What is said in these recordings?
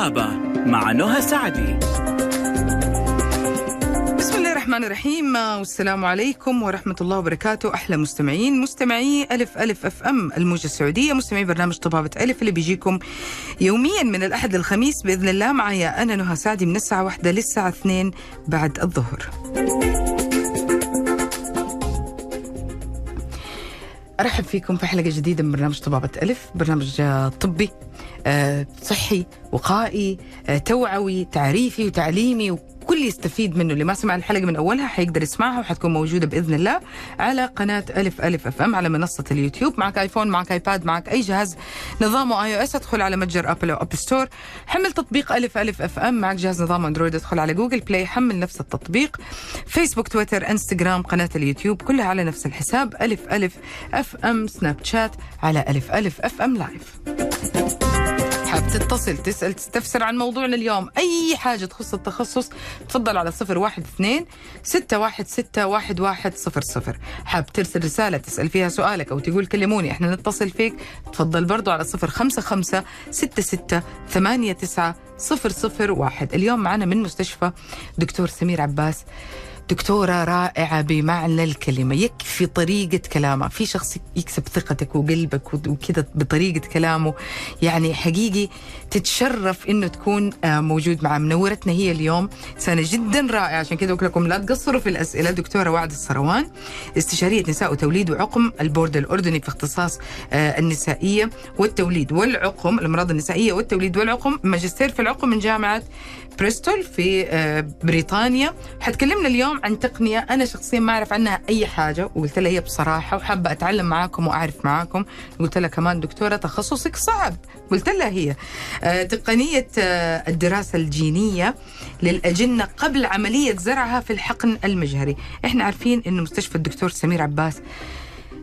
الغابة مع نهى سعدي. بسم الله الرحمن الرحيم. والسلام عليكم ورحمة الله وبركاته. أحلى مستمعين مستمعي ألف ألف أف أم الموجة السعودية مستمعي برنامج طبابة ألف اللي بيجيكم يوميا من الأحد للخميس بإذن الله. معايا أنا نهى سعدي من الساعة واحدة للساعة اثنين بعد الظهر. أرحب فيكم في حلقة جديدة من برنامج طبابة ألف. برنامج آه، طبي آه، صحي وقائي آه، توعوي تعريفي وتعليمي وكل يستفيد منه. اللي ما سمع الحلقة من أولها حيقدر يسمعها وحتكون موجودة بإذن الله على قناة ألف ألف FM على منصة اليوتيوب. معك آيفون معك آيباد معك أي جهاز. نظامه iOS ادخل على متجر أبل أو App Store حمل تطبيق ألف ألف FM. معك جهاز نظام أندرويد ادخل على Google Play حمل نفس التطبيق. فيسبوك تويتر إنستغرام قناة اليوتيوب كلها على نفس الحساب. ألف ألف FM سناب شات على ألف ألف FM live تتصل تسأل تستفسر عن موضوعنا اليوم. أي حاجة تخص التخصص تفضل على صفر واحد اثنين ستة واحد ستة واحد واحد صفر صفر. حاب ترسل رسالة تسأل فيها سؤالك أو تقول كلموني إحنا نتصل فيك. تفضل برضو على صفر خمسة خمسة ستة ستة ثمانية تسعة صفر صفر واحد. اليوم معنا من مستشفى دكتور سمير عباس. دكتورة رائعة بمعنى الكلمة يكفي طريقة كلامها في شخص يكسب ثقتك وقلبك وكذا بطريقة كلامه. يعني حقيقي تتشرف إنه تكون آه، موجود معاه منورتنا هي اليوم. سنة جدا رائعة. عشان كذا أقول لكم لا تقصروا في الأسئلة. دكتورة وعد السروان استشارية نساء وتوليد وعقم البورد الأردني في اختصاص آه، النسائية والتوليد والعقم الأمراض النسائية والتوليد والعقم. ماجستير في العقم من جامعة بريستول في آه، بريطانيا. حتكلمنا اليوم عن تقنية أنا شخصيا ما أعرف عنها أي حاجة وقلت لها هي بصراحة وحابة أتعلم معاكم وأعرف معاكم. قلت لها كمان دكتورة تخصصك صعب. قلت لها هي. آه، تقنية آه، الدراسة الجينية للأجنة قبل عملية زرعها في الحقن المجهري. إحنا عارفين أنه مستشفى الدكتور سمير عباس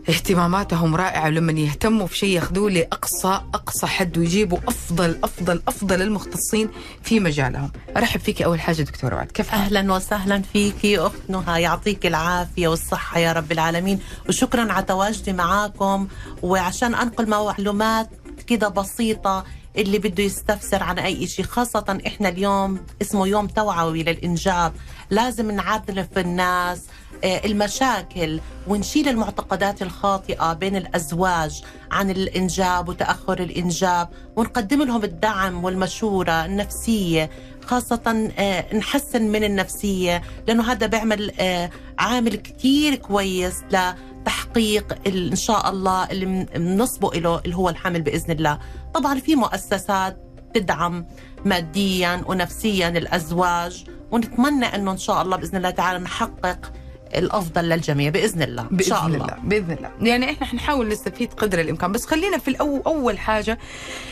اهتماماتهم رائعة ولما يهتموا في شيء ياخذوه لأقصى أقصى حد ويجيبوا أفضل أفضل أفضل المختصين في مجالهم. أرحب فيك أول حاجة دكتورة وعد كيف؟ أهلا وسهلا فيكي اخت نهى يعطيك العافية والصحة يا رب العالمين. وشكرا على تواجدي معاكم. وعشان أنقل معلومات كده بسيطة اللي بده يستفسر عن أي شيء خاصة إحنا اليوم اسمه يوم توعوي للإنجاب. لازم نعرف الناس المشاكل ونشيل المعتقدات الخاطئة بين الأزواج عن الإنجاب وتأخر الإنجاب ونقدم لهم الدعم والمشورة النفسية خاصة آه، نحسن من النفسية لأنه هذا بيعمل آه، عامل كتير كويس لتحقيق إن شاء الله اللي بنصبه له اللي هو الحمل بإذن الله. طبعا في مؤسسات تدعم ماديا ونفسيا الأزواج ونتمنى أنه إن شاء الله بإذن الله تعالى نحقق الأفضل للجميع بإذن الله إن بإذن شاء الله, الله بإذن الله. يعني إحنا حنحاول نستفيد قدر الإمكان بس خلينا في الأول أول حاجة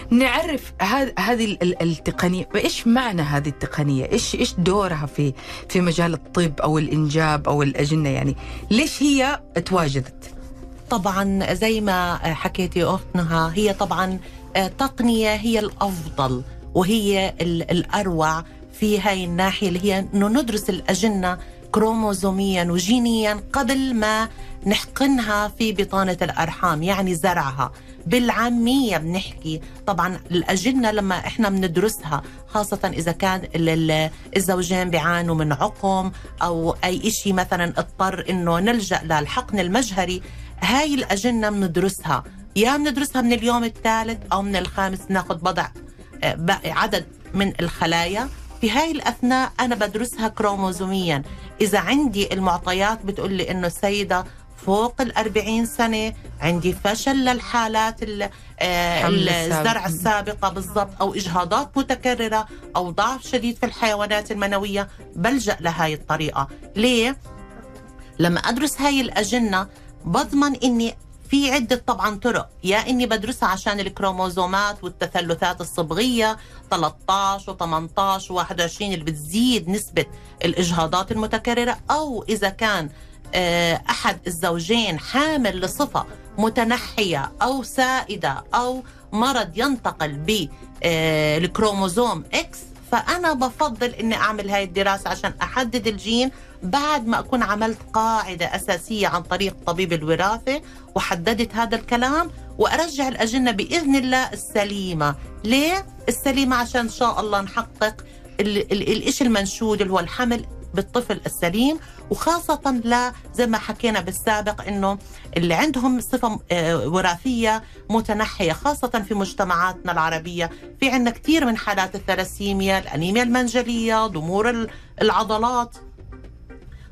نعرف هذ- هذه ال- ال- التقنية. إيش معنى هذه التقنية؟ إيش إيش دورها في في مجال الطب أو الإنجاب أو الأجنة؟ يعني ليش هي تواجدت؟ طبعا زي ما حكيتي أختنا هي طبعا تقنية هي الأفضل وهي ال- الأروع في هاي الناحية اللي هي إنه ندرس الأجنة كروموزوميا وجينيا قبل ما نحقنها في بطانة الأرحام يعني زرعها. بالعامية بنحكي. طبعا الأجنة لما إحنا بندرسها خاصة إذا كان ال- ال- الزوجين بيعانوا من عقم أو أي شيء مثلا اضطر إنه نلجأ للحقن المجهري هاي الأجنة بندرسها. يا بندرسها من اليوم الثالث أو من الخامس ناخذ بضع آه، عدد من الخلايا. في هاي الأثناء أنا بدرسها كروموزوميا إذا عندي المعطيات بتقول لي إنه السيدة فوق الأربعين سنة عندي فشل للحالات ال- آه،. الزرع السابقة بالضبط أو إجهاضات متكررة أو ضعف شديد في الحيوانات المنوية بلجأ لهاي الطريقة ليه؟ لما أدرس هاي الأجنة بضمن إني في عدة طبعا طرق. يا إني بدرسها عشان الكروموزومات والتثلثات الصبغية 13 و18 و21 اللي بتزيد نسبة الإجهاضات المتكررة. أو إذا كان آه، أحد الزوجين حامل لصفة متنحية أو سائدة أو مرض ينتقل بالكروموزوم X فأنا بفضل إني أعمل هاي الدراسة عشان أحدد الجين بعد ما أكون عملت قاعدة أساسية عن طريق طبيب الوراثة وحددت هذا الكلام وأرجع الأجنة بإذن الله السليمة. ليه؟ السليمة عشان إن شاء الله نحقق ال- ال- الإشي المنشود اللي هو الحمل بالطفل السليم وخاصة لا زي ما حكينا بالسابق إنه اللي عندهم صفة آه، وراثية متنحية خاصة في مجتمعاتنا العربية. في عندنا كثير من حالات الثلاسيميا الأنيميا المنجلية ضمور ال- العضلات.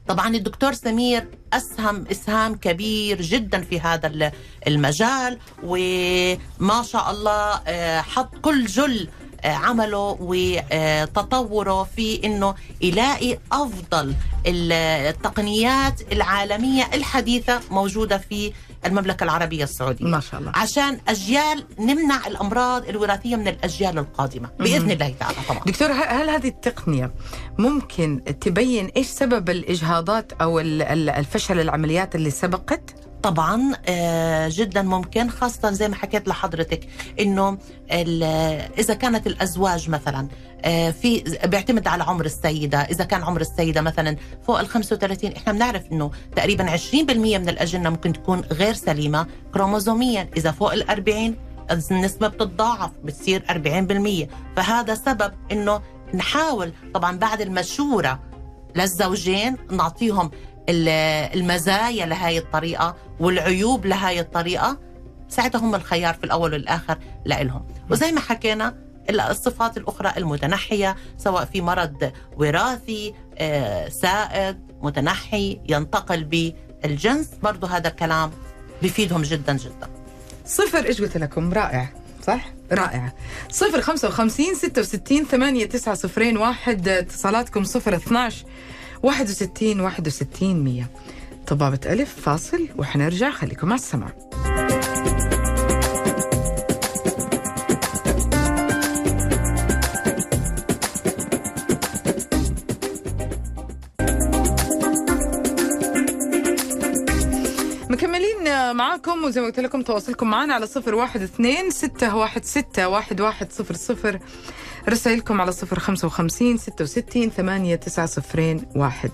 طبعا الدكتور سمير أسهم إسهام كبير جدا في هذا ال- المجال وما شاء الله آه، حط كل جل عمله وتطوره في إنه يلاقي أفضل ال- التقنيات العالمية الحديثة موجودة في المملكة العربية السعودية. ما شاء الله. عشان أجيال نمنع الأمراض الوراثية من الأجيال القادمة. بإذن الله تعالى طبعا. دكتور هل هذه التقنية ممكن تبين إيش سبب الإجهاضات أو ال- ال- الفشل العمليات اللي سبقت؟ طبعا آه، جدا ممكن خاصة زي ما حكيت لحضرتك إنه إذا كانت الأزواج مثلا آه، في بيعتمد على عمر السيدة إذا كان عمر السيدة مثلا فوق ال 35 إحنا بنعرف إنه تقريبا 20% من الأجنة ممكن تكون غير سليمة كروموزوميا إذا فوق ال 40 النسبة بتتضاعف بتصير 40% فهذا سبب إنه نحاول طبعا بعد المشورة للزوجين نعطيهم المزايا لهاي الطريقة والعيوب لهاي الطريقة ساعتها هم الخيار في الأول والآخر لإلهم. وزي ما حكينا الصفات الأخرى المتنحية سواء في مرض وراثي آه، سائد متنحي ينتقل بالجنس برضو هذا الكلام بفيدهم جدا جدا. صفر إيش قلت لكم؟ رائع صح؟ رائعة صفر خمسة وخمسين ستة وستين ثمانية تسعة صفرين واحد اتصالاتكم صفر اثناش. واحد وستين واحد وستين مية. طبابة ألف فاصل وحنرجع. خليكم على السمع مكملين معاكم وزي ما قلت لكم تواصلكم معنا على صفر واحد اثنين ستة واحد ستة واحد واحد صفر صفر. رسائلكم على صفر خمسة وخمسين ستة وستين ثمانية تسعة صفرين واحد.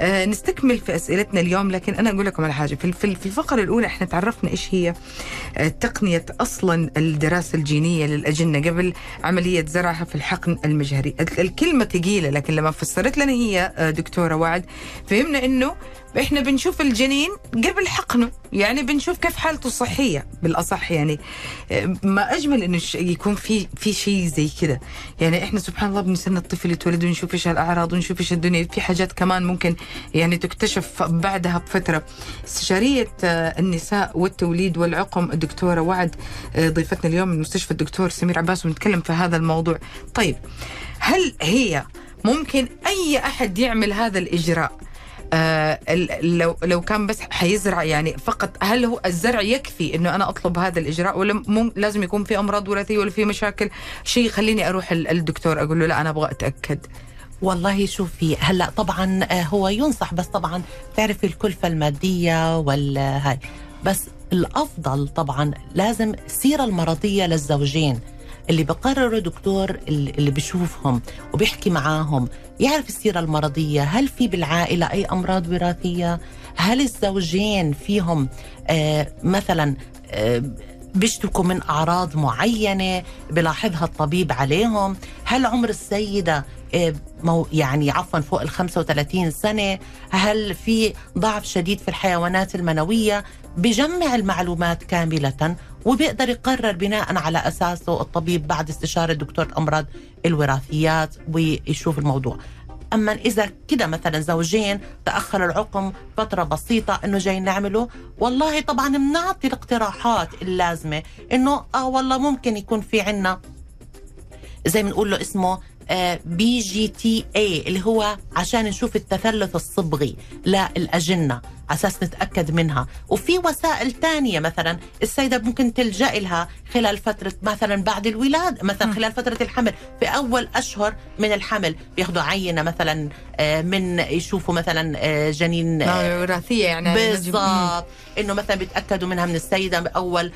آه نستكمل في أسئلتنا اليوم لكن أنا أقول لكم على حاجة. في في الفقرة الأولى إحنا تعرفنا إيش هي آه تقنية أصلا الدراسة الجينية للأجنة قبل عملية زرعها في الحقن المجهري. ال- الكلمة ثقيلة لكن لما فسرت لنا هي آه دكتورة وعد فهمنا إنه إحنا بنشوف الجنين قبل حقنه يعني بنشوف كيف حالته الصحيه بالأصح يعني. ما أجمل إنه يكون في في شيء زي كذا. يعني إحنا سبحان الله بنستنى الطفل يتولد ونشوف إيش الأعراض ونشوف إيش الدنيا. في حاجات كمان ممكن يعني تكتشف بعدها بفترة. استشارية آه، النساء والتوليد والعقم الدكتورة وعد آه، ضيفتنا اليوم من مستشفى الدكتور سمير عباس ونتكلم في هذا الموضوع. طيب هل هي ممكن أي أحد يعمل هذا الإجراء؟ آه لو لو كان بس حيزرع يعني فقط هل هو الزرع يكفي إنه أنا أطلب هذا الإجراء ولا لازم يكون في أمراض وراثية ولا في مشاكل؟ شيء يخليني أروح ال- الدكتور أقول له لا أنا أبغى أتأكد. والله شوفي هلا طبعا آه، هو ينصح بس طبعا تعرفي الكلفة المادية والهاي بس الأفضل طبعا لازم السيرة المرضية للزوجين. اللي بقرروا دكتور اللي بيشوفهم وبيحكي معاهم يعرف السيرة المرضية هل في بالعائلة أي أمراض وراثية؟ هل الزوجين فيهم آه مثلا آه بيشتكوا من أعراض معينة بلاحظها الطبيب عليهم؟ هل عمر السيدة آه، يعني عفوا فوق ال 35 سنة؟ هل في ضعف شديد في الحيوانات المنوية؟ بجمع المعلومات كاملة وبيقدر يقرر بناء على أساسه الطبيب بعد استشارة دكتور الأمراض الوراثيات ويشوف الموضوع. أما إذا كده مثلا زوجين تأخر العقم فترة بسيطة إنه جاي نعمله والله طبعا بنعطي الاقتراحات اللازمة إنه آه والله ممكن يكون في عنا زي ما نقول له اسمه PGT-A اللي هو عشان نشوف التثلث الصبغي للأجنة على أساس نتأكد منها. وفي وسائل تانية مثلا السيدة ممكن تلجأ لها خلال فترة مثلا بعد الولادة مثلا خلال فترة الحمل. في أول أشهر من الحمل بياخدوا عينة مثلا آه، من يشوفوا مثلا آه، جنين آه، وراثية يعني بالضبط. إنه مثلا بيتأكدوا منها من السيدة بأول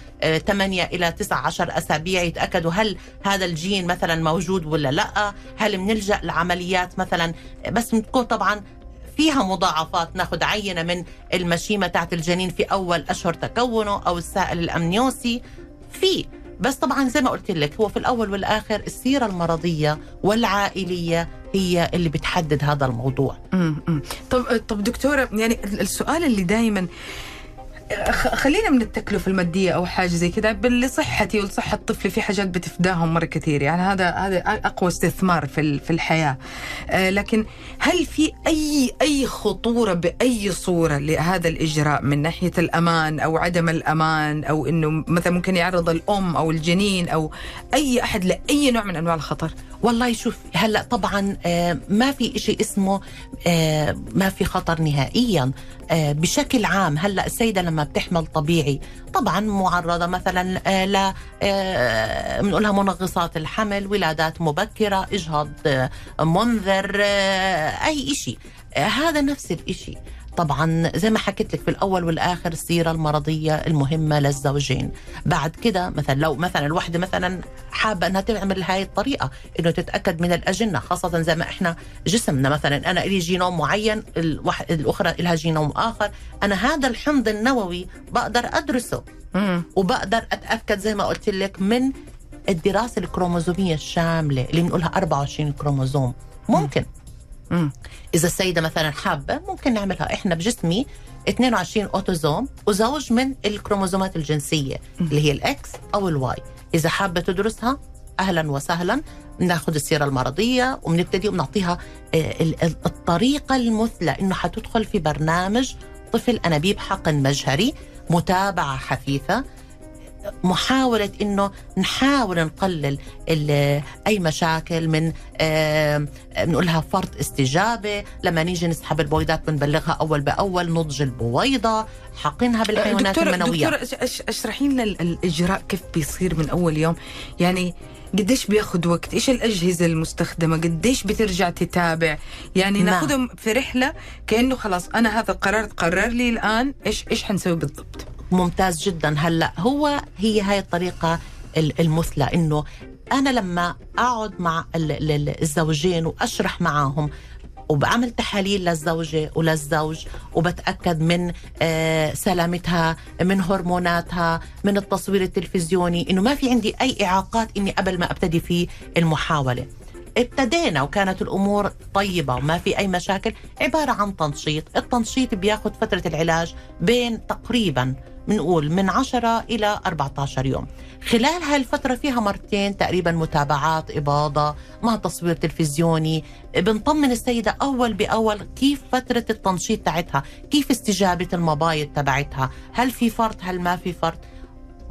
8 إلى 19 أسابيع يتأكدوا هل هذا الجين مثلا موجود ولا لأ. هل بنلجأ لعمليات مثلا بس بتكون طبعا فيها مضاعفات. ناخذ عينة من المشيمة تاعت الجنين في أول أشهر تكونه أو السائل الأمنيوسي. في بس طبعا زي ما قلت لك هو في الأول والآخر السيرة المرضية والعائلية هي اللي بتحدد هذا الموضوع. مم، مم. طب طب دكتورة يعني السؤال اللي دائما خلينا من التكلفة المادية أو حاجة زي كذا لصحتي ولصحة طفلي في حاجات بتفداهم مرة كثير. يعني هذا هذا أقوى استثمار في في الحياة. آه، لكن هل في أي أي خطورة بأي صورة لهذا الإجراء من ناحية الأمان أو عدم الأمان أو إنه مثلا ممكن يعرض الأم أو الجنين أو أي أحد لأي نوع من أنواع الخطر؟ والله شوف هلأ طبعا آه، ما في إشي اسمه آه، ما في خطر نهائيا. بشكل عام. هلا السيدة لما بتحمل طبيعي طبعا معرضة مثلا آه، ل آه، بنقولها منغصات الحمل ولادات مبكرة إجهاض آه، منذر آه، أي آه، هذا نفس الإشي. طبعا زي ما حكيت لك في الأول والآخر السيرة المرضية المهمة للزوجين بعد كده مثلا لو مثلا الوحدة مثلا حابة إنها تعمل هاي الطريقة إنه تتأكد من الأجنة خاصة زي ما إحنا جسمنا مثلا أنا لي جينوم معين الوح... الأخرى لها جينوم آخر أنا هذا الحمض النووي بقدر أدرسه مم. وبقدر أتأكد زي ما قلت لك من الدراسة الكروموزومية الشاملة اللي بنقولها 24 كروموزوم ممكن مم. إذا السيدة مثلا حابة ممكن نعملها إحنا بجسمي. 22 أوتوزوم وزوج من الكروموزومات الجنسية اللي هي ال X أو ال Y. إذا حابة تدرسها أهلا وسهلا. بناخذ السيرة المرضية وبنبتدي وبنعطيها آه، ال- ال- الطريقة المثلى إنه حتدخل في برنامج طفل أنابيب حقن مجهري متابعة حثيثة. محاولة إنه نحاول نقلل أي مشاكل من بنقولها فرط استجابة. لما نيجي نسحب البويضات بنبلغها أول بأول نضج البويضة حقنها بالحيوانات دكتورة المنوية. أش- أشرحي لنا ال- الإجراء كيف بيصير من أول يوم؟ يعني قديش بياخذ وقت؟ إيش الأجهزة المستخدمة؟ قديش بترجع تتابع؟ يعني نعم. ناخذهم في رحلة كأنه خلاص أنا هذا القرار تقرر لي الآن إيش إيش حنسوي بالضبط. ممتاز جدا. هلأ هو هي هاي الطريقة ال- المثلى إنه أنا لما أقعد مع ال- ال- ال- الزوجين وأشرح معاهم وبعمل تحاليل للزوجة وللزوج وبتأكد من آه، سلامتها من هرموناتها من التصوير التلفزيوني إنه ما في عندي أي إعاقات إني قبل ما أبتدي في المحاولة. ابتدينا وكانت الأمور طيبة وما في أي مشاكل عبارة عن تنشيط، التنشيط بياخذ فترة العلاج بين تقريبا بنقول من 10 إلى 14 يوم. خلال هاي الفترة فيها مرتين تقريبا متابعات إباضة مع تصوير تلفزيوني، بنطمن السيدة أول بأول كيف فترة التنشيط تاعتها، كيف استجابة المبايض تبعتها، هل في فرط هل ما في فرط؟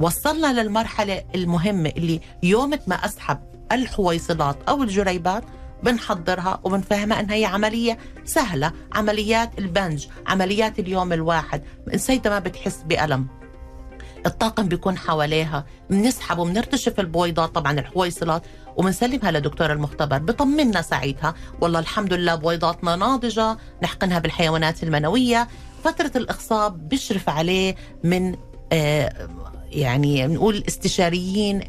وصلنا للمرحلة المهمة اللي يوم ما أسحب الحويصلات أو الجريبات بنحضرها وبنفهمها أنها هي عملية سهلة عمليات البنج عمليات اليوم الواحد السيدة ما بتحس بألم. الطاقم بيكون حواليها بنسحب وبنرتشف البويضات طبعا الحويصلات وبنسلمها لدكتور المختبر بطمنا ساعتها والله الحمد لله بويضاتنا ناضجة نحقنها بالحيوانات المنوية. فترة الإخصاب بيشرف عليه من آه، يعني نقول استشاريين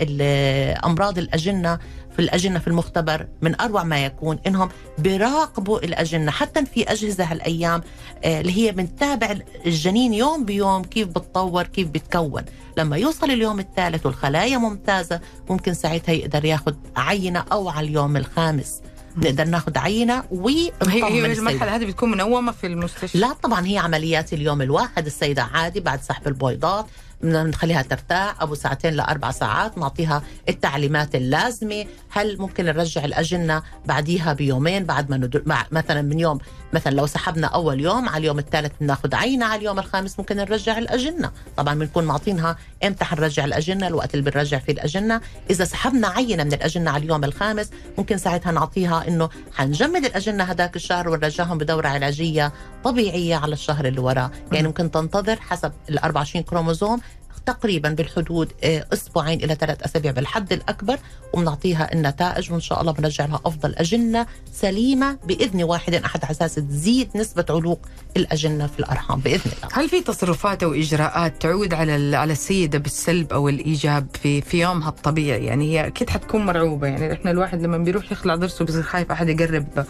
أمراض الأجنة في الأجنة في المختبر من أروع ما يكون إنهم بيراقبوا الأجنة حتى في أجهزة هالأيام آه، اللي هي بنتابع الجنين يوم بيوم كيف بتطور كيف بتكون. لما يوصل اليوم الثالث والخلايا ممتازة ممكن ساعتها يقدر ياخذ عينة أو على اليوم الخامس. نقدر ناخذ عينة ونطمن هي. المرحلة هذه بتكون منومة في المستشفى. لا طبعا هي عمليات اليوم الواحد السيدة عادي بعد سحب البويضات نخليها ترتاح. أبو ساعتين لأربع ساعات نعطيها التعليمات اللازمة. هل ممكن نرجع الأجنة بعديها بيومين بعد ما ندر... مثلا من يوم مثلا لو سحبنا أول يوم على اليوم الثالث بناخذ عينة على اليوم الخامس ممكن نرجع الأجنة. طبعا بنكون معطينها إمتى حنرجع الأجنة؟ الوقت اللي بنرجع فيه الأجنة. إذا سحبنا عينة من الأجنة على اليوم الخامس ممكن ساعتها نعطيها إنه حنجمد الأجنة هذاك الشهر ونرجعهم بدورة علاجية طبيعية على الشهر اللي وراه. يعني ممكن تنتظر حسب ال 24 كروموزوم تقريبا بالحدود آه، أسبوعين إلى ثلاث أسابيع بالحد الأكبر وبنعطيها النتائج وإن شاء الله بنرجع لها أفضل أجنة سليمة بإذن واحد أحد على أساس تزيد نسبة علوق الأجنة في الأرحام بإذن الله. هل في تصرفات أو إجراءات تعود على على السيده بالسلب أو الإيجاب في في يومها الطبيعي يعني هي أكيد حتكون مرعوبة يعني إحنا الواحد لما بيروح يخلع ضرسه بيصير خايف أحد يقرب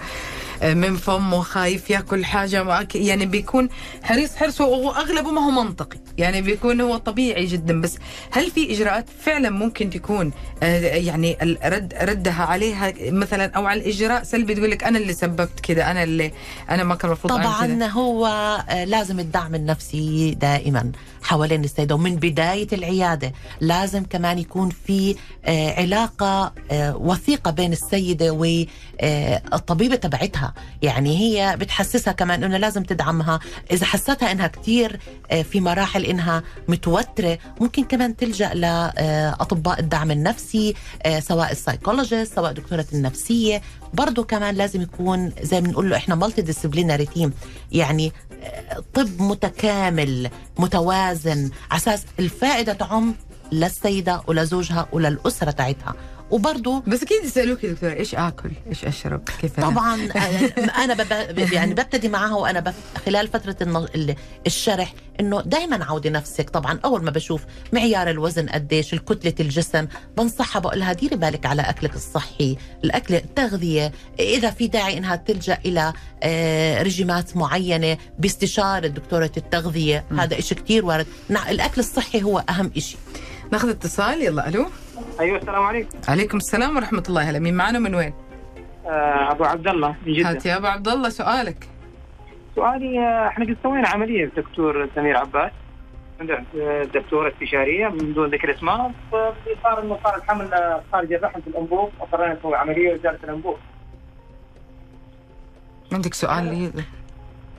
من فمه خايف ياكل حاجة يعني بيكون حريص حرص واغلبه ما هو منطقي. يعني بيكون هو طبيعي جدا. بس هل في إجراءات فعلا ممكن تكون آه، يعني الرد ردها عليها مثلا أو على الإجراء؟ سلبي تقول لك أنا اللي سببت كذا أنا اللي أنا ما كان المفروض. طبعا هو آه، لازم الدعم النفسي دائما حوالين السيدة. ومن بداية العيادة لازم كمان يكون في آه، علاقة آه، وثيقة بين السيدة والطبيبة تبعتها. يعني هي بتحسسها كمان إنه لازم تدعمها. إذا حستها إنها كتير آه، في مراحل إنها متوترة ممكن كمان تلجأ لأطباء الدعم النفسي آه، سواء ال psychologist سواء دكتورة النفسية. برضه كمان لازم يكون زي ما بنقول له إحنا multidisciplinary team يعني آه، طب متكامل متوازن على أساس الفائدة تعم للسيدة ولزوجها وللأسرة تاعتها وبرضه بس أكيد يسالوك يا دكتورة إيش آكل؟ إيش أشرب؟ كيف؟ طبعا أنا بب... يعني ببتدي معها وأنا. خلال فترة الن... الشرح إنه دائما عودي نفسك طبعا أول ما بشوف معيار الوزن قديش الكتلة الجسم بنصحها بقول لها ديري بالك على أكلك الصحي الاكل التغذية إذا في داعي إنها تلجأ إلى آه، رجيمات معينة باستشارة دكتورة التغذية هذا إشي كتير وارد الأكل الصحي هو أهم إشي ناخذ اتصال يلا ألو أيوه السلام عليكم. عليكم السلام ورحمة الله. هلا مين معنا؟ من وين؟ آه أبو عبد الله من جدة. هات يا أبو عبد الله سؤالك. سؤالي آه، إحنا قد سوينا عملية الدكتور سمير عباس عند آه، دكتورة استشارية من دون ذكر اسماء فصار إنه صار الحمل خارج الرحم في الأنبوب اضطرينا نسوي عملية وزاره الأنبوب. عندك سؤال لي؟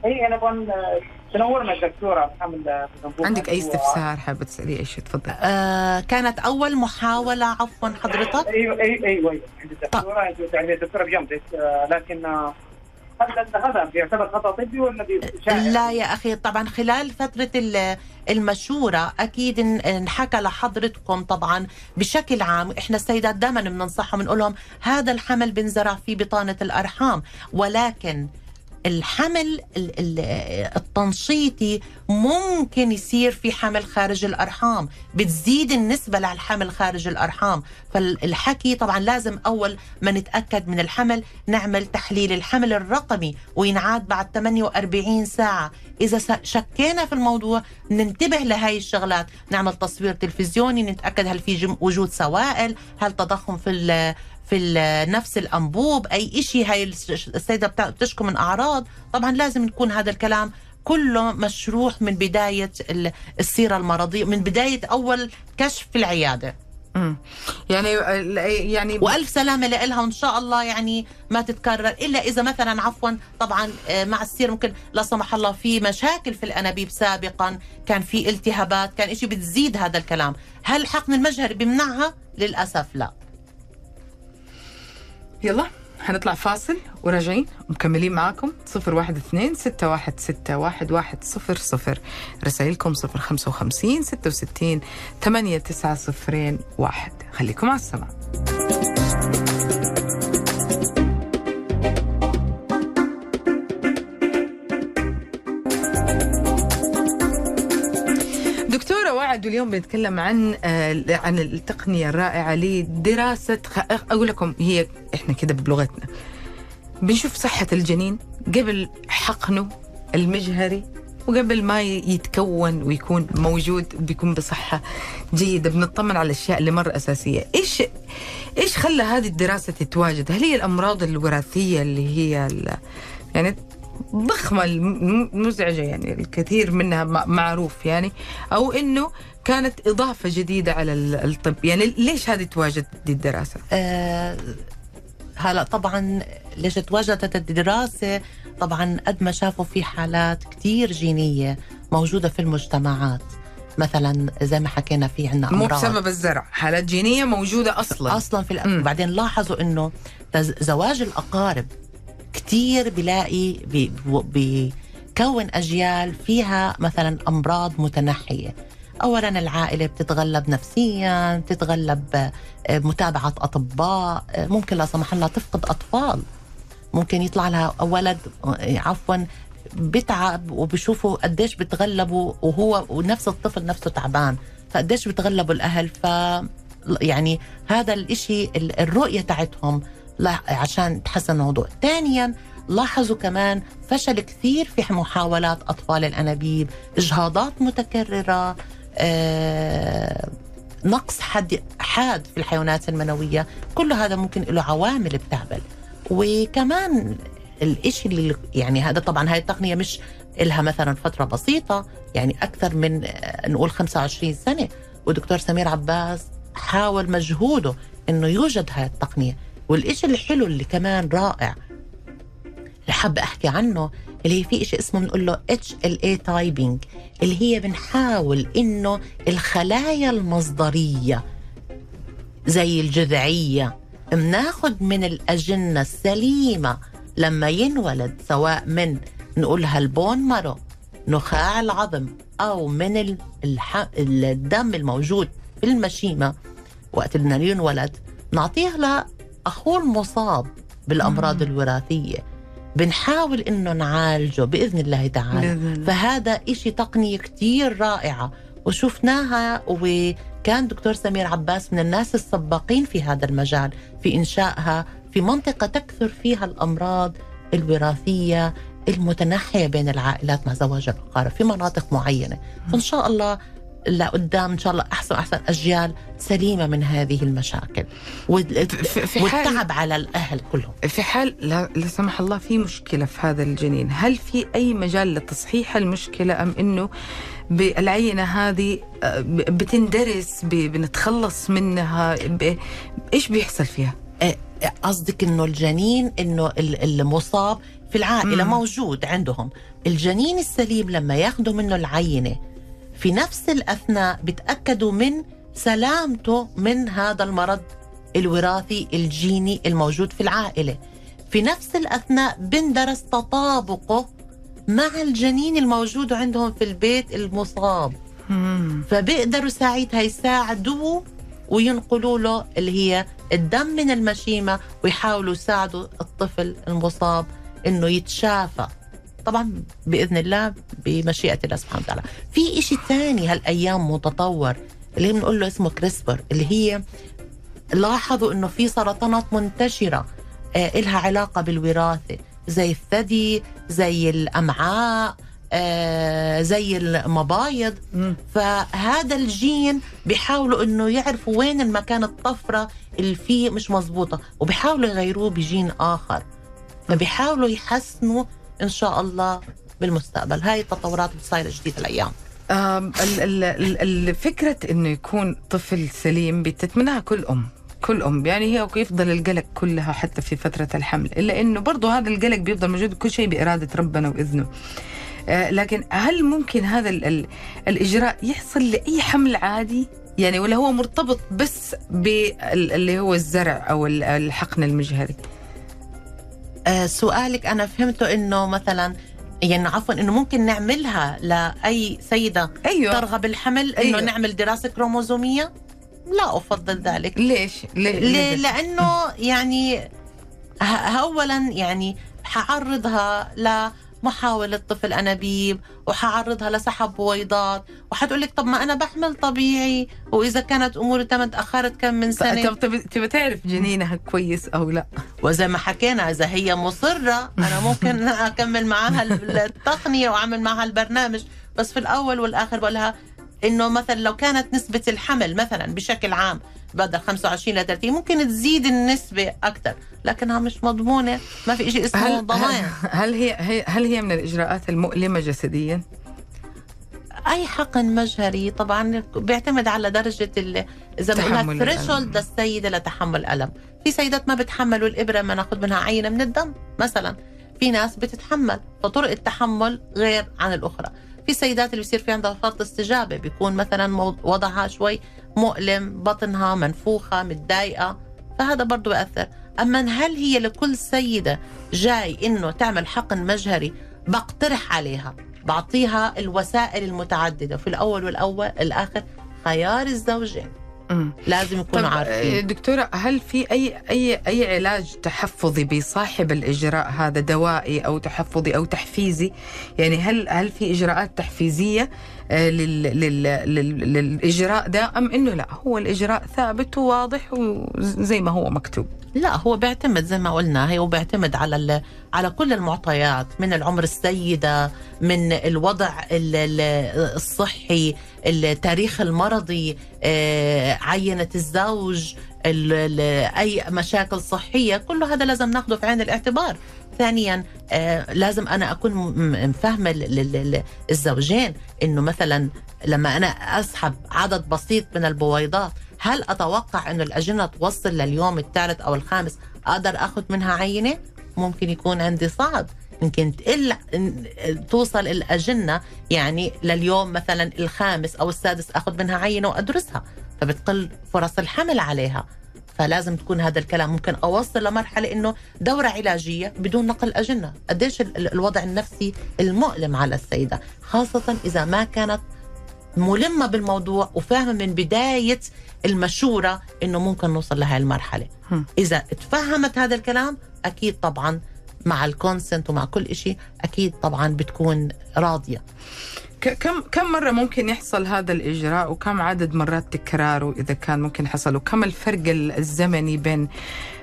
إي أنا أبغى آه، تنورنا الدكتورة الحمل في الانبوب عندك أي استفسار حابة تسألي؟ أي شيء تفضل آه كانت أول محاولة عفوا حضرتك؟ أيوه أيوه أيوه. أيوة. عند الدكتوره انت يعني الدكتوره بجنبك آه، لكن آه، هل هذا بيعتبر خطأ طبي ولا؟ لا يا أخي طبعا خلال فترة ال- المشورة أكيد إن- انحكى لحضرتكم طبعا بشكل عام. إحنا السيدات دائما بننصحهم بنقول لهم هذا الحمل بنزرع في بطانة الأرحام. ولكن الحمل ال- ال- التنشيطي ممكن يصير في حمل خارج الأرحام بتزيد النسبة للحمل خارج الأرحام. فالحكي طبعا لازم أول ما نتأكد من الحمل نعمل تحليل الحمل الرقمي وينعاد بعد 48 ساعة. إذا شكينا في الموضوع ننتبه لهي الشغلات. نعمل تصوير تلفزيوني نتأكد هل في وجود سوائل هل تضخم في في نفس الأنبوب أي شيء هاي الس- السيدة بتشكو من أعراض. طبعا لازم يكون هذا الكلام كله مشروح من بداية ال- السيرة المرضية من بداية أول كشف في العياده. يعني يعني وألف سلامة لها وإن شاء الله يعني ما تتكرر. إلا إذا مثلا عفوا طبعا آه، مع السير ممكن لا سمح الله في مشاكل في الأنابيب سابقا. كان في التهابات كان إشي بتزيد هذا الكلام. هل الحقن المجهري بيمنعها؟ للأسف لا. يلا حنطلع فاصل وراجعين ومكملين معاكم 012 616 1100 رسائلكم 055 66 8901 خليكم على السماع. وعد اليوم بنتكلم عن آه، عن التقنية الرائعة لدراسة أقول لكم هي إحنا كده بلغتنا. بنشوف صحة الجنين قبل حقنه المجهري وقبل ما يتكون ويكون موجود وبيكون بصحة جيدة بنطمن على الأشياء اللي مرة أساسية. إيش إيش خلى هذه الدراسة تتواجد؟ هل هي الأمراض الوراثية اللي هي يعني ضخمة مزعجة يعني الكثير منها معروف يعني؟ أو إنه كانت إضافة جديدة على ال- الطب. يعني ليش هذه تواجد دي الدراسة؟ آه، هلا طبعا ليش تواجدت الدراسة؟ طبعا قد ما شافوا في حالات كتير جينية موجودة في المجتمعات. مثلا زي ما حكينا في عنا مو أمراض. بسبب الزرع حالات جينية موجودة أصلا. أصلا في. الأ... بعدين لاحظوا إنه تز... زواج الأقارب كتير بلاقي بي... بيكون أجيال فيها مثلا أمراض متنحية. اولا العائلة بتتغلب نفسيا بتتغلب آه، متابعة أطباء آه، ممكن لا سمح الله تفقد أطفال. ممكن يطلع لها ولد آه، عفوا بتعب وبشوفوا قديش بتغلبوا وهو ونفس الطفل نفسه تعبان. فقديش بتغلبوا الأهل؟ ف يعني هذا الإشي ال- الرؤية تاعتهم عشان تحسن الموضوع. ثانيا لاحظوا كمان فشل كثير في محاولات أطفال الأنابيب. إجهاضات متكررة آه، نقص حد حاد في الحيوانات المنوية. كل هذا ممكن له عوامل بتعمل وكمان الإشي اللي يعني هذا طبعا هاي التقنية مش إلها مثلا فترة بسيطة يعني أكثر من آه، نقول 25 سنة. ودكتور سمير عباس حاول مجهوده إنه يوجد هاي التقنية. والإشي الحلو اللي كمان رائع اللي حابة أحكي عنه اللي هي في إشي اسمه بنقول له HLA typing اللي هي بنحاول إنه الخلايا الجذرية زي الجذعية بناخد من الأجنة السليمة لما ينولد سواء من نقولها ال bone marrow نخاع العظم أو من الح... الدم الموجود في المشيمة. وقت بدنا ينولد نعطيه لأخوه المصاب بالأمراض الوراثية. بنحاول إنه نعالجه بإذن الله تعالى. بإذن الله. فهذا إشي تقنية كتير رائعة. وشفناها وكان دكتور سمير عباس من الناس السباقين في هذا المجال في إنشائها في منطقة تكثر فيها الأمراض الوراثية المتنحية بين العائلات مع زواج الأقارب في مناطق معينة. فإن شاء الله لقدام إن شاء الله أحسن أحسن أجيال سليمة من هذه المشاكل. في- والتعب على الأهل كلهم. في حال لا, لا سمح الله في مشكلة في هذا الجنين. هل في أي مجال لتصحيح المشكلة أم أنه بالعينة هذه آه، بتندرس بنتخلص منها؟ إيش بيحصل فيها؟ آه، قصدك إنه الجنين إنه ال- المصاب في العائلة. مم. موجود عندهم. الجنين السليم لما ياخذوا منه العينة في نفس الأثناء بتأكدوا من سلامته من هذا المرض الوراثي الجيني الموجود في العائلة. في نفس الأثناء بندرس تطابقه مع الجنين الموجود عندهم في البيت المصاب. فبيقدروا ساعتها يساعدوه وينقلوا له اللي هي الدم من المشيمة ويحاولوا يساعدوا الطفل المصاب إنه يتشافى. طبعا بإذن الله بمشيئة الله سبحانه وتعالى. في إشي ثاني هالأيام متطور اللي بنقول له اسمه كريسبر اللي هي لاحظوا إنه في سرطانات منتشرة آه إلها علاقة بالوراثة. زي الثدي زي الأمعاء آه زي المبايض. فهذا الجين بيحاولوا إنه يعرفوا وين المكان الطفرة اللي فيه مش مزبوطه وبيحاولوا يغيروه بجين آخر. فبيحاولوا يحسنوا إن شاء الله بالمستقبل. هاي التطورات اللي صايرة جديده الأيام. الفكرة إنه يكون طفل سليم بتتمناها كل أم كل أم. يعني هي يفضل القلق كلها حتى في فترة الحمل. إلا إنه برضه هذا القلق بيفضل موجود كل شيء بإرادة ربنا وإذنه. آه، لكن هل ممكن هذا ال ال الإجراء يحصل لأي حمل عادي؟ يعني ولا هو مرتبط بس باللي هو الزرع ال- الحقن المجهري؟ سؤالك أنا فهمته إنه مثلا يعني عفوا إنه ممكن نعملها لأي سيدة أيوه ترغب الحمل إنه أيوه. نعمل دراسة كروموزومية لا أفضل ذلك ليش؟ ليه؟ لأنه يعني اولا يعني حعرضها لمحاولة طفل أنابيب وحعرضها لسحب بويضات وحتقول لك طب ما أنا بحمل طبيعي وإذا كانت أموري تم تأخرت كم من سنة. طب تبي تبي تعرف جنينها كويس أو لا؟ وزي ما حكينا إذا هي مصرة أنا ممكن أكمل معاها التقنية وأعمل معاها البرنامج. بس في الأول والآخر بقولها إنه مثلا لو كانت نسبة الحمل مثلا بشكل عام بدل 25 ل 30 ممكن تزيد النسبة أكثر لكنها مش مضمونة ما في شيء اسمه هل, ضمان هل هي هل هي من الإجراءات المؤلمة جسديا؟ أي حقن مجهري طبعا بيعتمد على درجة إذا الألم. ثريشولد للسيده لتحمل ألم في سيدات ما بتحملوا الإبرة ما ناخذ منها عينة من الدم مثلا في ناس بتتحمل فطرق التحمل غير عن الأخرى في سيدات اللي بيصير في عندها فرط استجابة بيكون مثلا وضعها شوي مؤلم بطنها منفوخة متضايقة فهذا برضه بأثر. أما هل هي لكل سيدة جاي إنه تعمل حقن مجهري؟ بقترح عليها بعطيها الوسائل المتعددة في الأول والأول الآخر خيار الزوجين. مم. لازم يكونوا آه، عارفين دكتورة هل في أي أي أي علاج تحفظي بصاحب الإجراء هذا دوائي أو تحفظي أو تحفيزي؟ يعني هل هل في إجراءات تحفيزية آه، لل لل لل للإجراء ده أم إنه لا هو الإجراء ثابت وواضح وزي ما هو مكتوب؟ لا هو بيعتمد زي ما قلنا هي بيعتمد على على كل المعطيات من العمر السيدة من الوضع ال- ال- الصحي التاريخ المرضي آه، عينة الزوج ال- ال- أي مشاكل صحية كل هذا لازم ناخده في عين الاعتبار. ثانيا آه، لازم أنا أكون م- م- فاهمة ل- ل- ل- الزوجين إنه مثلا لما أنا أسحب عدد بسيط من البويضات هل أتوقع أنه الأجنة توصل لليوم الثالث أو الخامس أقدر أخذ منها عينة؟ ممكن يكون عندي صعب. يمكن تقل توصل الأجنة يعني لليوم مثلا الخامس أو السادس أخذ منها عينة وأدرسها فبتقل فرص الحمل عليها. فلازم تكون هذا الكلام. ممكن أوصل لمرحلة إنه دورة علاجية بدون نقل أجنة. قديش ال- ال- الوضع النفسي المؤلم على السيدة خاصة إذا ما كانت ملمة بالموضوع وفاهمة من بداية المشورة إنه ممكن نوصل لهي المرحلة. هم. إذا تفهمت هذا الكلام أكيد طبعا مع الكونسنت ومع كل إشي أكيد طبعا بتكون راضية. ك- كم كم مرة ممكن يحصل هذا الإجراء؟ وكم عدد مرات تكراره إذا كان ممكن يحصل وكم الفرق ال- الزمني بين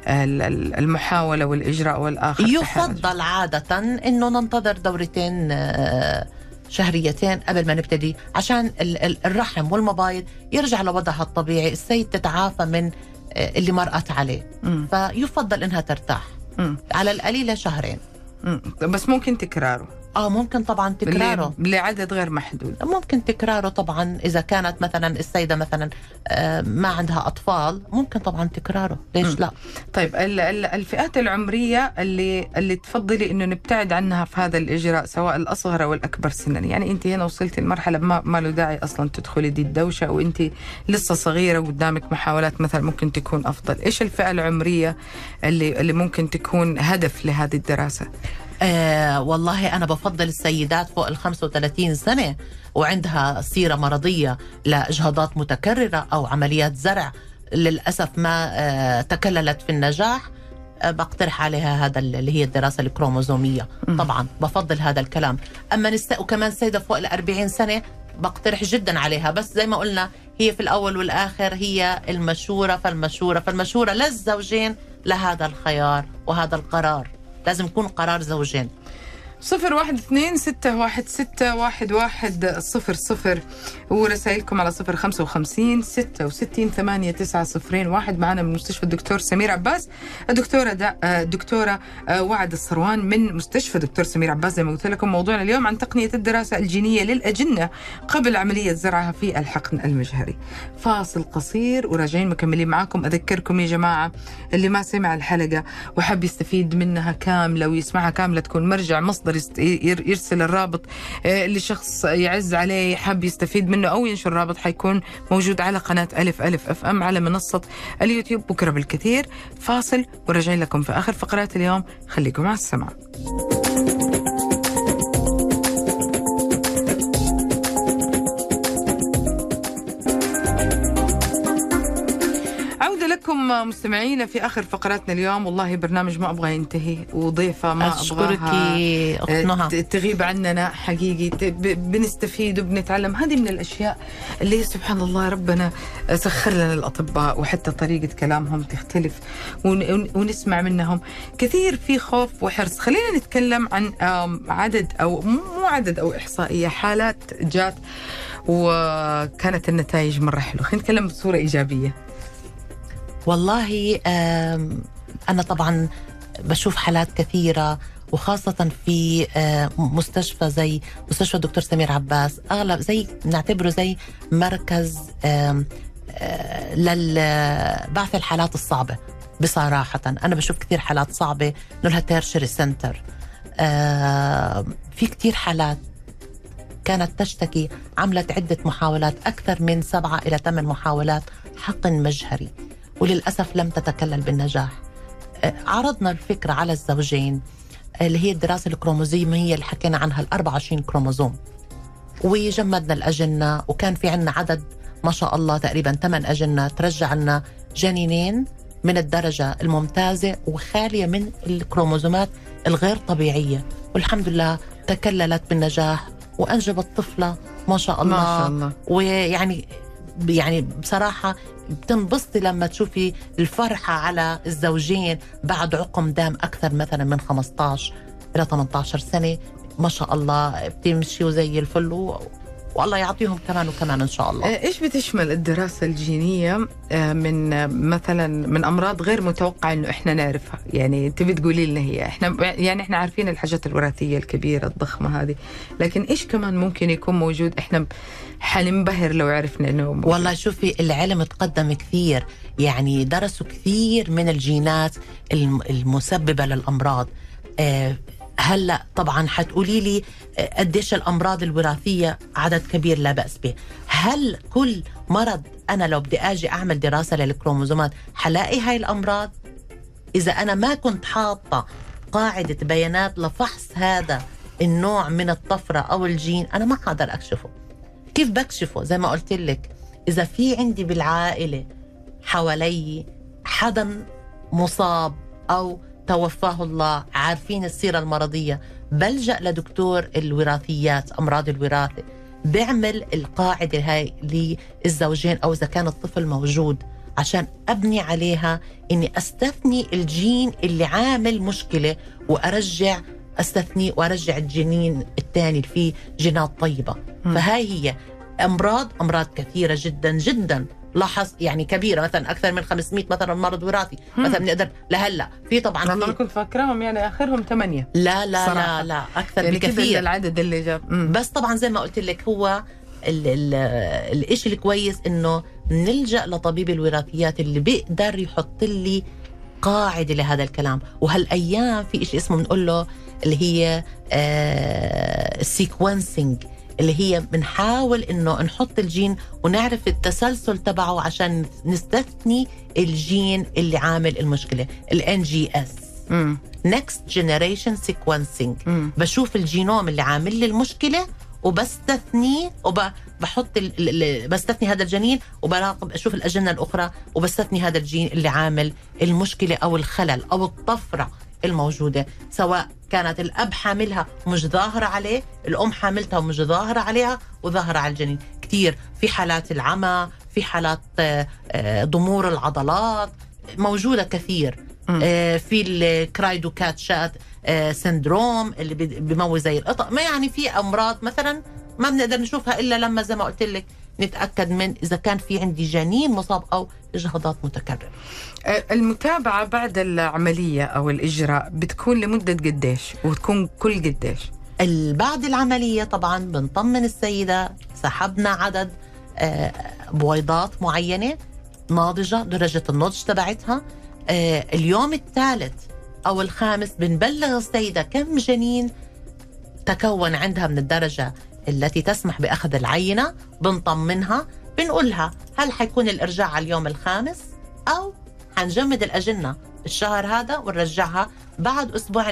ال- ال- المحاولة والإجراء والآخر في حالة- يفضل عادة إنه ننتظر دورتين آه، شهريتين قبل ما نبتدي عشان ال- ال- الرحم والمبايض يرجع لوضعها الطبيعي السيد تتعافى من آه، اللي مرقت عليه مم. فيفضل إنها ترتاح مم. على القليلة شهرين مم. بس ممكن تكراره آه ممكن طبعا تكراره. لعدد غير محدود. ممكن تكراره طبعا إذا كانت مثلا السيدة مثلا آه، ما عندها أطفال ممكن طبعا تكراره. ليش مم. لا؟ طيب ال- ال- الفئات العمرية اللي اللي تفضلي إنه نبتعد عنها في هذا الإجراء سواء الأصغر أو الأكبر سنا، يعني أنت هنا وصلتي لمرحلة ما ما له داعي أصلا تدخلي دي الدوشة وانت لسه صغيرة وقدامك محاولات مثلا ممكن تكون أفضل، إيش الفئة العمرية اللي اللي ممكن تكون هدف لهذه الدراسة؟ آه والله أنا بفضل السيدات فوق ال 35 سنة وعندها سيرة مرضية لإجهاضات متكررة أو عمليات زرع للأسف ما آه تكللت في النجاح. آه، بقترح عليها هذا اللي هي الدراسة الكروموزومية. طبعا بفضل هذا الكلام. أما نست... وكمان سيدة فوق ال 40 سنة بقترح جدا عليها. بس زي ما قلنا هي في الأول والآخر هي المشورة فالمشورة فالمشورة للزوجين لهذا الخيار وهذا القرار. لازم يكون قرار زوجين. صفر واحد اثنين ستة واحد ستة واحد واحد صفر صفر. ورسائلكم على صفر خمسة وخمسين ستة وستين ثمانية تسعة صفرين واحد. معنا من مستشفى الدكتور سمير عباس الدكتورة دا آه، آه، وعد الصروان من مستشفى دكتور سمير عباس. زي ما قلت لكم موضوعنا اليوم عن تقنية الدراسة الجينية للأجنة قبل عملية زرعها في الحقن المجهري. فاصل قصير وراجعين مكملين معاكم. أذكركم يا جماعة اللي ما سمع الحلقة وحب يستفيد منها كاملة ويسمعها كاملة تكون مرجع مصدر ير- يرسل الرابط آه، لشخص يعز عليه حب يستفيد منه أو ينشر الرابط حيكون موجود على قناة ألف ألف أف أم على منصة اليوتيوب بكرة بالكثير. فاصل وراجعين لكم في آخر فقرات اليوم. خليكم مع السمع لكم مستمعينا في آخر فقراتنا اليوم. والله برنامج ما أبغى ينتهي وضيفة ما أشكرك أبغاها اخت نهى تغيب عننا حقيقي. بنستفيد وبنتعلم. هذه من الأشياء اللي سبحان الله ربنا سخر لنا الأطباء وحتى طريقة كلامهم تختلف ون- ون- ونسمع منهم. كثير في خوف وحرص. خلينا نتكلم عن عدد أو مو عدد أو إحصائية حالات جات وكانت النتائج مرة حلوة. خلينا نتكلم بصورة إيجابية. والله أنا طبعا بشوف حالات كثيرة وخاصة في آه، مستشفى زي مستشفى الدكتور سمير عباس. أغلب زي نعتبره زي مركز آه، للبعث الحالات الصعبة بصراحة. أنا بشوف كثير حالات صعبة لها تيرشري سنتر في كثير حالات كانت تشتكي عملت عدة محاولات أكثر من سبعة إلى ثمان محاولات حقن مجهري. وللأسف لم تتكلل بالنجاح. آه، عرضنا الفكرة على الزوجين آه، اللي هي الدراسة الكروموزومية اللي حكينا عنها ال 24 كروموزوم. وجمدنا الأجنة وكان في عنا عدد ما شاء الله تقريبا 8 أجنة ترجع لنا جنينين من الدرجة الممتازة وخالية من الكروموزومات الغير طبيعية. والحمد لله تكللت بالنجاح وأنجبت طفلة ما شاء الله. ما شاء الله. ويعني يعني بصراحة بتنبسطي لما تشوفي الفرحة على الزوجين بعد عقم دام أكثر مثلا من 15 إلى 18 سنة. ما شاء الله بتمشي وزي الفل و... والله يعطيهم كمان وكمان إن شاء الله. إيش بتشمل الدراسة الجينية؟ آه، من مثلا من أمراض غير متوقع إنه إحنا نعرفها. يعني أنت بتقولي لنا هي. إحنا يعني إحنا عارفين الحاجات الوراثية الكبيرة الضخمة هذه. لكن إيش كمان ممكن يكون موجود؟ إحنا حننبهر لو عرفنا إنه موجود. والله شوفي العلم تقدم كثير يعني درسوا كثير من الجينات الم- المسببة للأمراض. آه، هلأ طبعا حتقولي لي آه، قديش الأمراض الوراثية عدد كبير لا بأس به. هل كل مرض أنا لو بدي آجي أعمل دراسة للكروموزومات حلاقي هاي الأمراض؟ إذا أنا ما كنت حاطة قاعدة بيانات لفحص هذا النوع من الطفرة أو الجين أنا ما حقدر أكشفه. كيف بكشفه زي ما قلت لك إذا في عندي بالعائلة حوالي حدا مصاب أو توفاه الله عارفين السيرة المرضية بلجأ لدكتور الوراثيات أمراض الوراثة. بيعمل القاعدة هاي للزوجين أو إذا كان الطفل موجود عشان أبني عليها إني أستثني الجين اللي عامل مشكلة وأرجع أستثني وأرجع الجنين الثاني اللي فيه جينات طيبة. فهاي هي أمراض أمراض كثيرة جدا جدا. لاحظ يعني كبيرة مثلا أكثر من 500 مثلا مرض وراثي. مثلا بنقدر لهلا في طبعا أنا كنت فاكراهم يعني آخرهم ثمانية. لا لا صراحة. لا لا أكثر يعني بكثير. العدد اللي جاب. بس طبعا زي ما قلت لك هو ال ال الإشي الكويس إنه نلجأ لطبيب الوراثيات اللي بيقدر يحط لي قاعدة لهذا الكلام. وهالأيام في شيء اسمه بنقول له اللي هي ال sequencing اللي هي بنحاول إنه نحط الجين ونعرف التسلسل تبعه عشان نستثني الجين اللي عامل المشكلة ال NGS. next generation sequencing مم. بشوف الجينوم اللي عامل لي المشكلة وبستثنيه وبحط بستثني هذا الجنين وبراقب أشوف الأجنة الأخرى وبستثني هذا الجين اللي عامل المشكلة أو الخلل أو الطفرة الموجودة سواء كانت الأب حاملها مش ظاهرة عليه الأم حاملتها ومش ظاهرة عليها وظاهرة على الجنين. كثير في حالات العمى في حالات آه، آه، ضمور العضلات موجودة كثير. آه، في الكرايدوكات شات آه، سندروم اللي بي- بيموت زي القطط. ما يعني في أمراض مثلا ما بنقدر نشوفها إلا لما زي ما قلت لك نتأكد من إذا كان في عندي جنين مصاب أو إجهاضات متكررة. المتابعة بعد العملية أو الإجراء بتكون لمدة قديش؟ وتكون كل قديش؟ بعد العملية طبعا بنطمن السيدة سحبنا عدد آه، بويضات معينة ناضجة درجة النضج تبعتها. آه، اليوم الثالث أو الخامس بنبلغ السيدة كم جنين تكون عندها من الدرجة التي تسمح بأخذ العينة بنطمنها بنقولها هل حيكون الإرجاع على اليوم الخامس أو حنجمد الأجنة الشهر هذا ونرجعها بعد أسبوع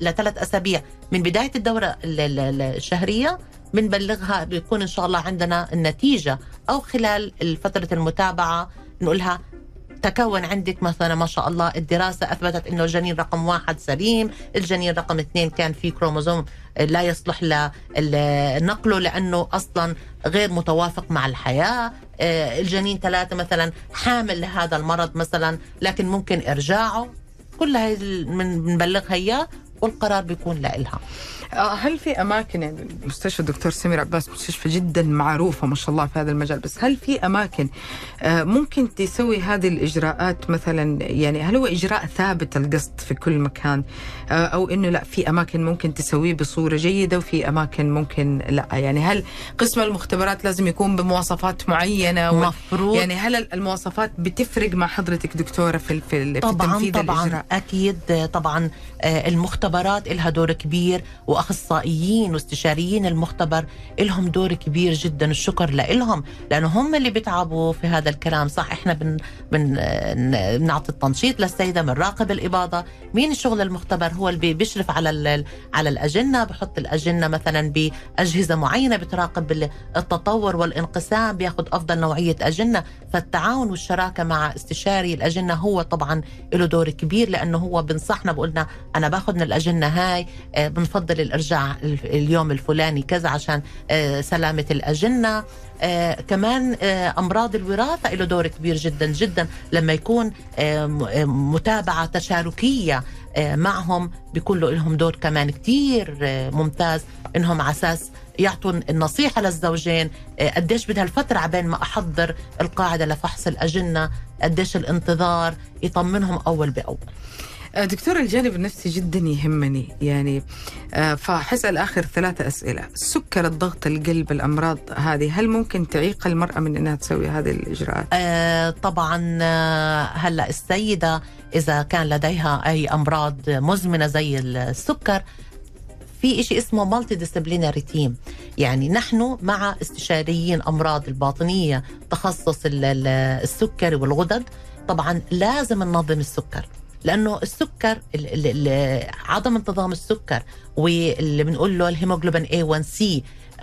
لثلاث أسابيع. من بداية الدورة ال- ال- ال- الشهرية بنبلغها بيكون إن شاء الله عندنا النتيجة أو خلال فترة المتابعة نقولها تكون عندك مثلا ما شاء الله الدراسة أثبتت أنه الجنين رقم واحد سليم الجنين رقم اثنين كان فيه كروموزوم لا يصلح لنقله لأنه أصلا غير متوافق مع الحياة. آه، الجنين ثلاثة مثلا حامل لهذا المرض مثلا لكن ممكن إرجاعه. كل هاي بنبلغها إياه والقرار بيكون لإلها. هل في أماكن يعني مستشفى الدكتور سمير عباس مستشفى جدا معروفة ما شاء الله في هذا المجال بس هل في أماكن آه، ممكن تسوي هذه الإجراءات مثلا؟ يعني هل هو إجراء ثابت القصد في كل مكان؟ آه، أو إنه لا في أماكن ممكن تسويه بصورة جيدة وفي أماكن ممكن لا؟ يعني هل قسم المختبرات لازم يكون بمواصفات معينة؟ و- مفروض. يعني هل المواصفات بتفرق مع حضرتك دكتورة في في, في طبعا تنفيذ طبعا. الإجراء؟ أكيد آه، طبعا آه، المختبرات لها دور كبير وأخصائيين واستشاريين المختبر لهم دور كبير جدا الشكر لهم لأنه هم اللي بيتعبوا في هذا الكلام. صح إحنا بن بن بنعطي التنشيط للسيدة بنراقب الإباضة. مين الشغل المختبر؟ هو اللي بي- بيشرف على على الأجنة بحط الأجنة مثلا بأجهزة معينة بتراقب ال- التطور والانقسام بياخذ أفضل نوعية أجنة. فالتعاون والشراكة مع استشاري الأجنة هو طبعا له دور كبير لأنه هو بنصحنا بقولنا أنا باخذ من الأجنة هاي آه، بنفضل الإرجاع اليوم الفلاني كذا عشان آه، سلامة الأجنة. آه كمان آه أمراض الوراثة له دور كبير جدا جدا لما يكون متابعة تشاركية معهم. بيكون لهم دور كمان كتير ممتاز. إنهم على أساس يعطوا النصيحة للزوجين قديش بدها الفترة عبين ما أحضر القاعدة لفحص الأجنة قديش الانتظار يطمنهم أول بأول. دكتور الجانب النفسي جدا يهمني. يعني آه، فحسأل آخر ثلاثة أسئلة. السكر الضغط القلب الأمراض هذه هل ممكن تعيق المرأة من أنها تسوي هذه الإجراءات؟ آه طبعا آه، هلأ السيدة إذا كان لديها أي أمراض مزمنة زي السكر في شيء اسمه multidisciplinary team يعني نحن مع استشاريين أمراض الباطنية تخصص السكري والغدد. طبعا لازم ننظم السكر. لأنه السكر عدم انتظام السكر واللي بنقول له الهيموجلوبين A1C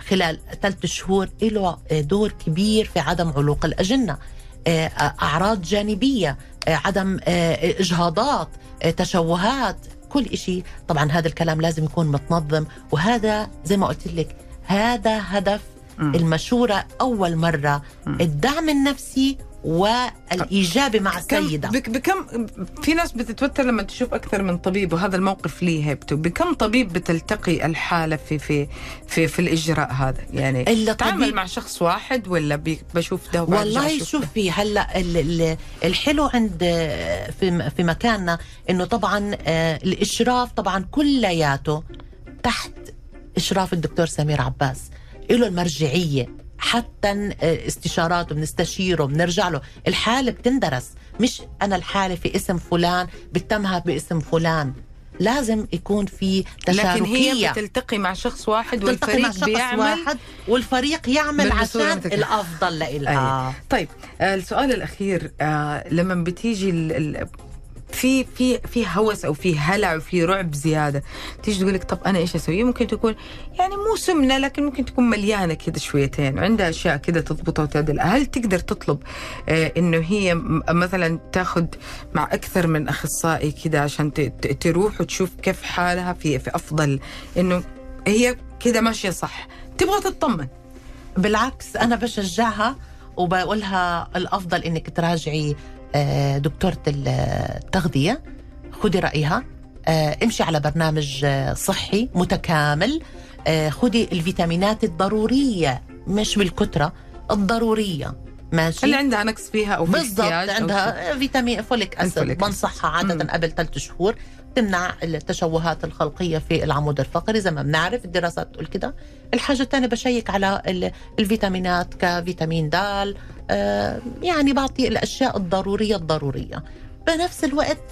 خلال ثلاث شهور له دور كبير في عدم علوق الأجنة. آه، أعراض جانبية آه، عدم آه، إجهاضات تشوهات كل شيء طبعا هذا الكلام لازم يكون متنظم وهذا زي ما قلت لك هذا هدف المشورة أول مرة. الدعم النفسي والإيجابي مع السيدة. بكم في ناس بتتوتر لما تشوف أكثر من طبيب وهذا الموقف ليه هيبته؟ بكم طبيب بتلتقي الحالة في في في, في الإجراء هذا؟ يعني تعمل مع شخص واحد ولا بشوف ده والله شوفي هلا الحلو عند في في مكاننا إنه طبعا آه، الإشراف طبعا كلياته تحت إشراف الدكتور سمير عباس له المرجعية. حتى استشاراته بنستشيره بنرجع له. الحالة بتندرس. مش أنا الحالة في اسم فلان بتمها باسم فلان. لازم يكون في تشاركية لكن هي بتلتقي مع شخص واحد والفريق مع شخص بيعمل واحد والفريق يعمل عشان الأفضل لإلها. أيه. طيب آه السؤال الأخير آه لما بتيجي في في في هوس أو في هلع وفي رعب زيادة. تيجي تقول لك طب أنا إيش أسوي؟ ممكن تكون يعني مو سمنة لكن ممكن تكون مليانة كذا شويتين. وعندها أشياء كذا تضبطها وتعدلها هل تقدر تطلب آه إنه هي مثلا تاخذ مع أكثر من أخصائي كذا عشان تروح وتشوف كيف حالها في في أفضل؟ إنه هي كذا ماشية صح. تبغى تطمن. بالعكس أنا بشجعها وبقولها الأفضل إنك تراجعي دكتورة التغذية خدي رأيها. آه، امشي على برنامج آه، صحي متكامل. خدي الفيتامينات الضرورية مش بالكترة الضرورية. ماشي؟ اللي عندها نقص فيها أو بالضبط عندها أو فيتامين فوليك أسيد. بنصحها عادة مم. قبل ثلاث شهور. تمنع التشوهات الخلقية في العمود الفقري زي ما بنعرف الدراسات تقول كده. الحاجة الثانية بشيك على الفيتامينات كفيتامين د آه يعني بعطي الأشياء الضرورية الضرورية. بنفس الوقت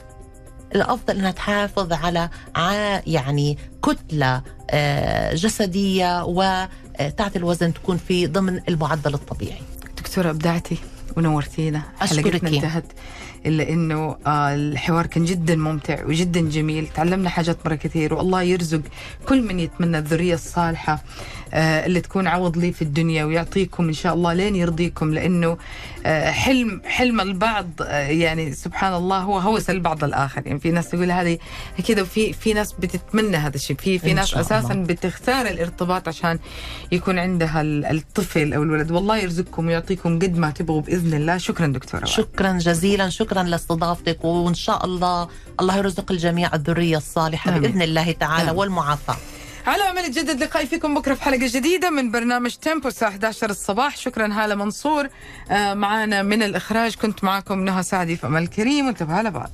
الأفضل إنها تحافظ على يعني كتلة آه جسدية وتعطي الوزن تكون في ضمن المعدل الطبيعي. دكتورة أبدعتي ونورتينا. حلقتنا انتهت. إلا إنه آه الحوار كان جدا ممتع وجدا جميل. تعلمنا حاجات مرة كثير والله يرزق كل من يتمنى الذرية الصالحة. اللي تكون عوض لي في الدنيا ويعطيكم إن شاء الله لين يرضيكم لأنه آه حلم حلم البعض آه يعني سبحان الله هو هوس البعض الآخر. يعني في ناس تقول هذه كذا وفي في ناس بتتمنى هذا الشيء. في في ناس أساسا الله. بتختار الارتباط عشان يكون عندها الطفل أو الولد. والله يرزقكم ويعطيكم قد ما تبغوا بإذن الله. شكرا دكتورة شكرا جزيلا. شكرا لاستضافتك وإن شاء الله الله يرزق الجميع الذرية الصالحة آمين. بإذن الله تعالى آمين. والمعافاة. على امل يتجدد لقائي فيكم بكرة في حلقة جديدة من برنامج تيمبو الساعة 11 الصباح. شكرا هالة منصور. آه، معانا من الإخراج كنت معاكم نهى سعدي في أمل كريم وانتبهوا على بعض